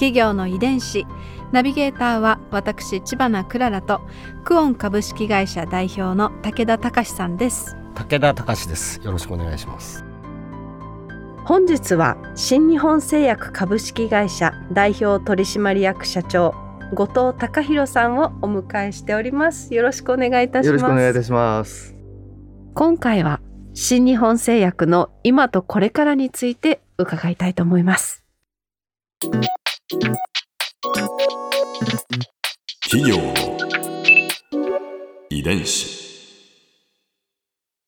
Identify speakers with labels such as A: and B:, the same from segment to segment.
A: 企業の遺伝子。ナビゲーターは私千葉なクララとクオン株式会社代表の武田隆さんです。
B: 武田隆です。よろしくお願いします。
A: 本日は新日本製薬株式会社代表取締役社長後藤隆弘さんをお迎えしております。よろしくお願いいたします。
C: よろしくお願いいたします。
A: 今回は新日本製薬の今とこれからについて伺いたいと思います
D: 企業の遺伝子。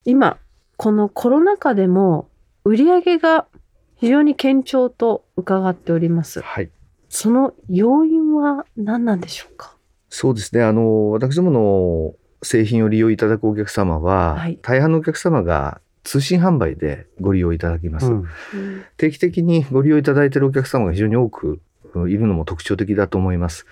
A: 今このコロナ禍でも売上が非常に堅調と伺っております。
C: はい。
A: その要因は何なんでしょうか？
C: そうですね。あの私どもの製品を利用いただくお客様は、
A: はい。
C: 大半のお客様が通信販売でご利用いただきます、
B: うん。
C: 定期的にご利用いただいているお客様が非常に多くうんいるのも特徴的だと思います。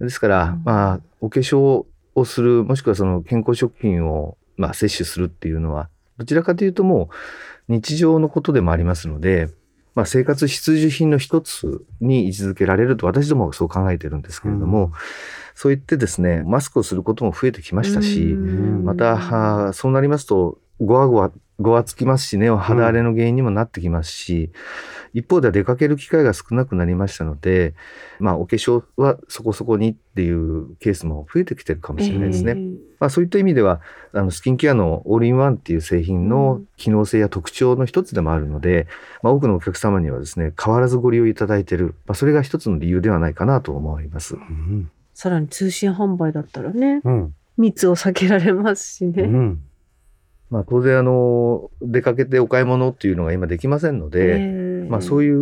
C: ですから、
A: うん。
C: まあお化粧をするもしくはその健康食品をまあ摂取するっていうのはどちらかというともう日常のことでもありますので、まあ、生活必需品の一つに位置づけられると私どもはそう考えてるんですけれども、
B: うん。
C: そう言ってですねマスクをすることも増えてきましたし、
A: うん。
C: またそうなりますとごわごわごわつきますしね肌荒れの原因にもなってきますし、一方では出かける機会が少なくなりましたので、まあ、お化粧はそこそこにっていうケースも増えてきてるかもしれないですね。まあ、そういった意味ではあのスキンケアのオールインワンっていう製品の機能性や特徴の一つでもあるので、まあ、多くのお客様にはですね変わらずご利用いただいている、まあ、それが一つの理由ではないかなと思います。
B: うん。
A: さらに通信販売だったらね
B: うん。
A: 密を避けられますしね、
B: うん
C: まあ、当然あの出かけてお買い物っていうのが今できませんので、まあ、そう
A: い
C: いう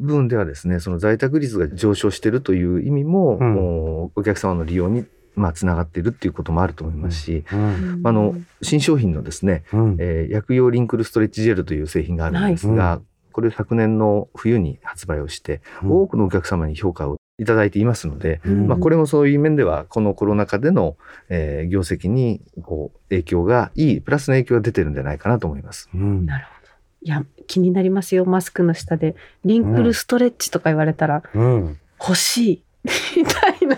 C: 部分ではですねその在宅率が上昇しているという意味も、
B: うん。
C: もうお客様の利用にまあつながっているっていうこともあると思いますし、
B: うん。
C: あの新商品のですね、
B: うん。
C: えー薬用リンクルストレッチジェルという製品があるんですが、
B: は
C: これ昨年の冬に発売をして、
B: うん。
C: 多くのお客様に評価をいただいていますので、
B: うん。
C: まあ、これもそういう面ではこのコロナ禍での、えー業績にこう影響がいいプラスの影響が出てるんじゃないかなと思います。
B: うん。
A: なるほど。いや気になりますよ。マスクの下で。リンクルストレッチとか言われたら
B: うん。
A: 欲しい。みたいな。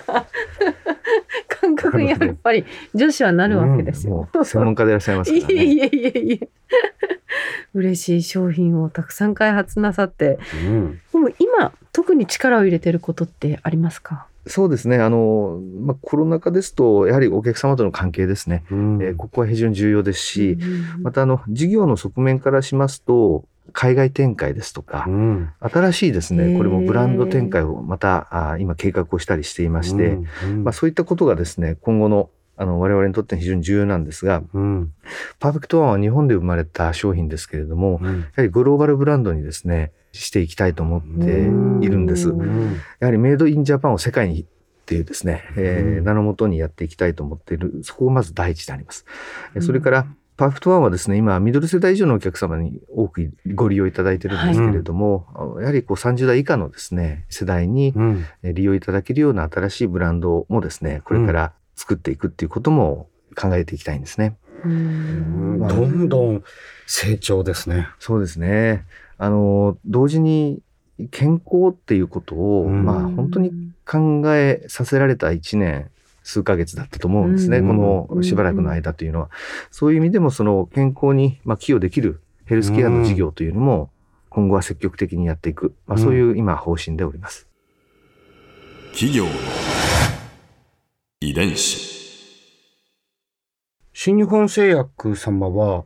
A: 感覚にやっぱり女子はなるわけですよ。
C: もう専門家でいらっしゃいます
A: い
C: からね。
A: えいえいえいえ嬉しい商品をたくさん開発なさって。
B: うん。
A: でも今特に力を入れてることってありますか？
C: そうですね。あの、まあ、コロナ禍ですと、やはりお客様との関係ですね。
B: うん。
C: えーここは非常に重要ですし、
A: うん
C: またあの、事業の側面からしますと、海外展開ですとか
B: う、ん。
C: 新しいですね、これもブランド展開をまた、あ今計画をしたりしていまして、
B: うん。
C: まあ、そういったことがですね、今後のあの我々にとって非常に重要なんですが、
B: うん。
C: パーフェクトワンは日本で生まれた商品ですけれども、
B: うん。
C: やはりグローバルブランドにですね、していきたいと思っているんです。
A: うん。
C: やはりメイドインジャパンを世界にっていうですね、えー
B: うん。
C: 名のもとにやっていきたいと思っている、そこがまず第一であります。えそれから、パーフェクトワンはですね、今、ミドル世代以上のお客様に多くご利用いただいてるんですけれども、あのやはりこう30代以下のですね、世代に利用いただけるような新しいブランドもですね、これから作っていくっていうことも考えていきたいんですね。
A: うん
B: どんどん成長ですね。
C: そうですね。あの、同時に健康っていうことを、
B: うん
C: まあ本当に考えさせられた1年数ヶ月だったと思うんですね、
B: うん
C: このしばらくの間というのは。そういう意味でもその健康にまあ寄与できるヘルスケアの事業というのも今後は積極的にやっていく、まあ、そういう今方針でおります。
D: 企業の遺伝子。
B: 新日本製薬様は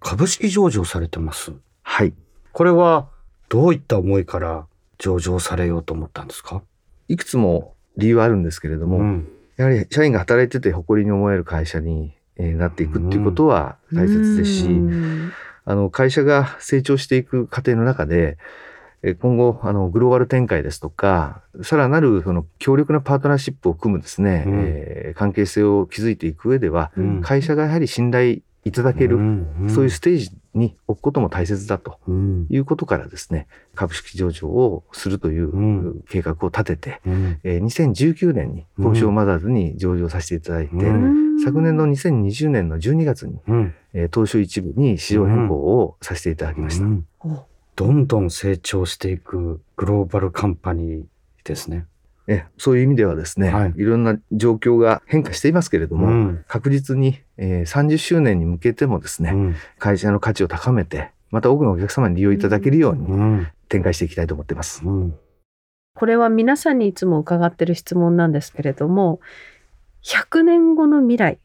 B: 株式上場されてます。
C: はい。
B: これはどういった思いから上場されようと思ったんですか？
C: いくつも理由はあるんですけれども、
B: ん。
C: やはり社員が働いてて誇りに思える会社にえーなっていくっていうことは大切ですし、
A: うん。
C: あの会社が成長していく過程の中で、えー今後あのグローバル展開ですとかさらなるその強力なパートナーシップを組むですね、
B: うん。
C: えー関係性を築いていく上では、
B: うん。
C: 会社がやはり信頼いただける、
B: ん。
C: そういうステージに置くことも大切だと
B: うん。
C: いうことからですね株式上場をするという
B: うん。
C: 計画を立てて、
B: うん。
C: えー2019年に東証マザーズに上場させていただいて、
B: うん。
C: 昨年の2020年の12月に、
B: うん。
C: えー東証一部に市場変更をさせていただきました。
B: どんどん成長していくグローバルカンパニーですね。
C: えそういう意味ではですね、
B: はい。
C: い、ろんな状況が変化していますけれども、
B: うん。
C: 確実に、えー30周年に向けてもですね、
B: うん。
C: 会社の価値を高めて、また多くのお客様に利用いただけるように
B: うん。
C: 展開していきたいと思っています。
B: うん。
A: これは皆さんにいつも伺ってる質問なんですけれども100年後の未来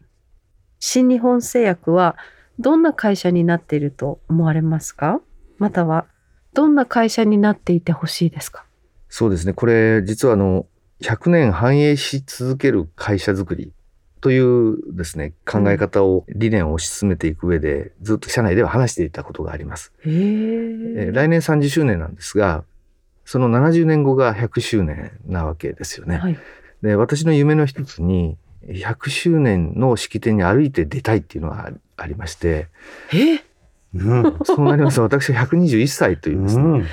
A: 新日本製薬はどんな会社になっていると思われますか？またはどんな会社になっていてほしいですか？
C: そうですね。これ、実はあの、100年繁栄し続ける会社づくりというですね、考え方を、理念を推し進めていく上で、ずっと社内では話していたことがあります。
A: へ
C: え
A: え
C: ー来年30周年なんですが、その70年後が100周年なわけですよね。
A: はい、
C: で、私の夢の一つに、100周年の式典に歩いて出たいっていうのがあありまして、
A: え？
B: うん。
C: そうなります。と私は121歳というですね、
B: うん。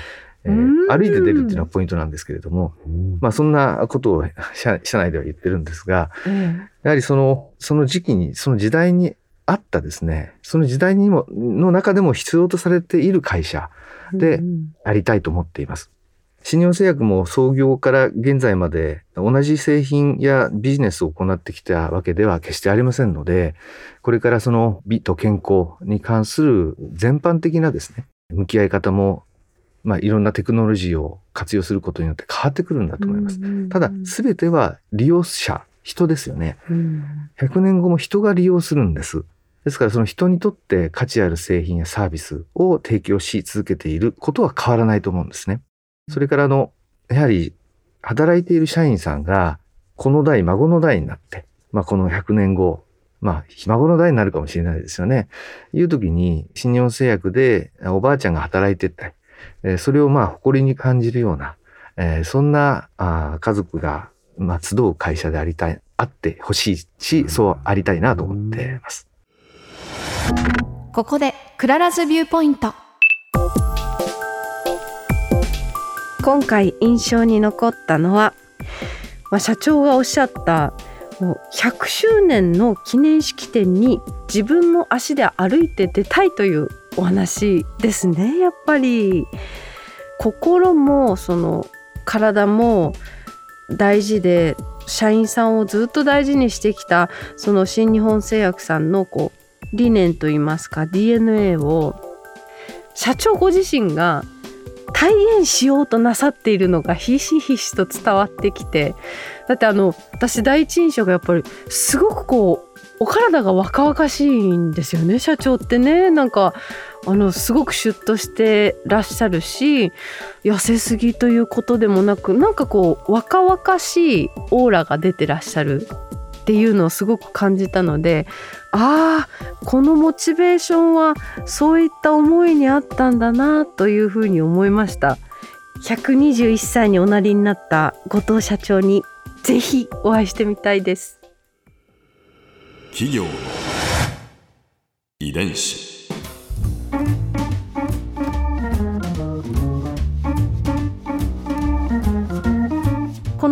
C: えー
A: うん。
C: 歩いて出るっていうのはポイントなんですけれども、まあそんなことを社社内では言ってるんですが、
A: え
C: やはりその、その時期に、その時代に合ったですね、その時代にも、の中でも必要とされている会社
A: え
C: で
A: うん。
C: ありたいと思っています。新日本製薬も創業から現在まで同じ製品やビジネスを行ってきたわけでは決してありませんので、これからその美と健康に関する全般的なですね、向き合い方も、まあいろんなテクノロジーを活用することによって変わってくるんだと思います。
A: うん
C: ただ、すべては利用者、人ですよね。
A: うん
C: 100年後も人が利用するんです。ですからその人にとって価値ある製品やサービスを提供し続けていることは変わらないと思うんですね。それからあの、やはり働いている社員さんがこの代、孫の代になって、まあこの100年後、まあひ孫の代になるかもしれないですよね。いう時に新日本製薬でおばあちゃんが働いてたり、えーそれをまあ誇りに感じるような、えーそんなあー家族がまあ集う会社でありたい、あってほしいし、そうありたいなと思っています。
A: ここでクララズビューポイント今回印象に残ったのは、まあ、社長がおっしゃったもう100周年の記念式典に自分の足で歩いて出たいというお話ですねやっぱり。心もその体も大事で社員さんをずっと大事にしてきたその新日本製薬さんのこう理念といいますか DNA を社長ご自身が体現しようとなさっているのがひしひしと伝わってきてだってあの私第一印象がやっぱりすごくこうお体が若々しいんですよね社長ってね。なんかあのすごくシュッとしてらっしゃるし痩せすぎということでもなくなんかこう若々しいオーラが出てらっしゃるっていうのをすごく感じたのでああこのモチベーションはそういった思いにあったんだなというふうに思いました。121歳におなりになった後藤社長にぜひお会いしてみたいです。
D: 企業遺伝子。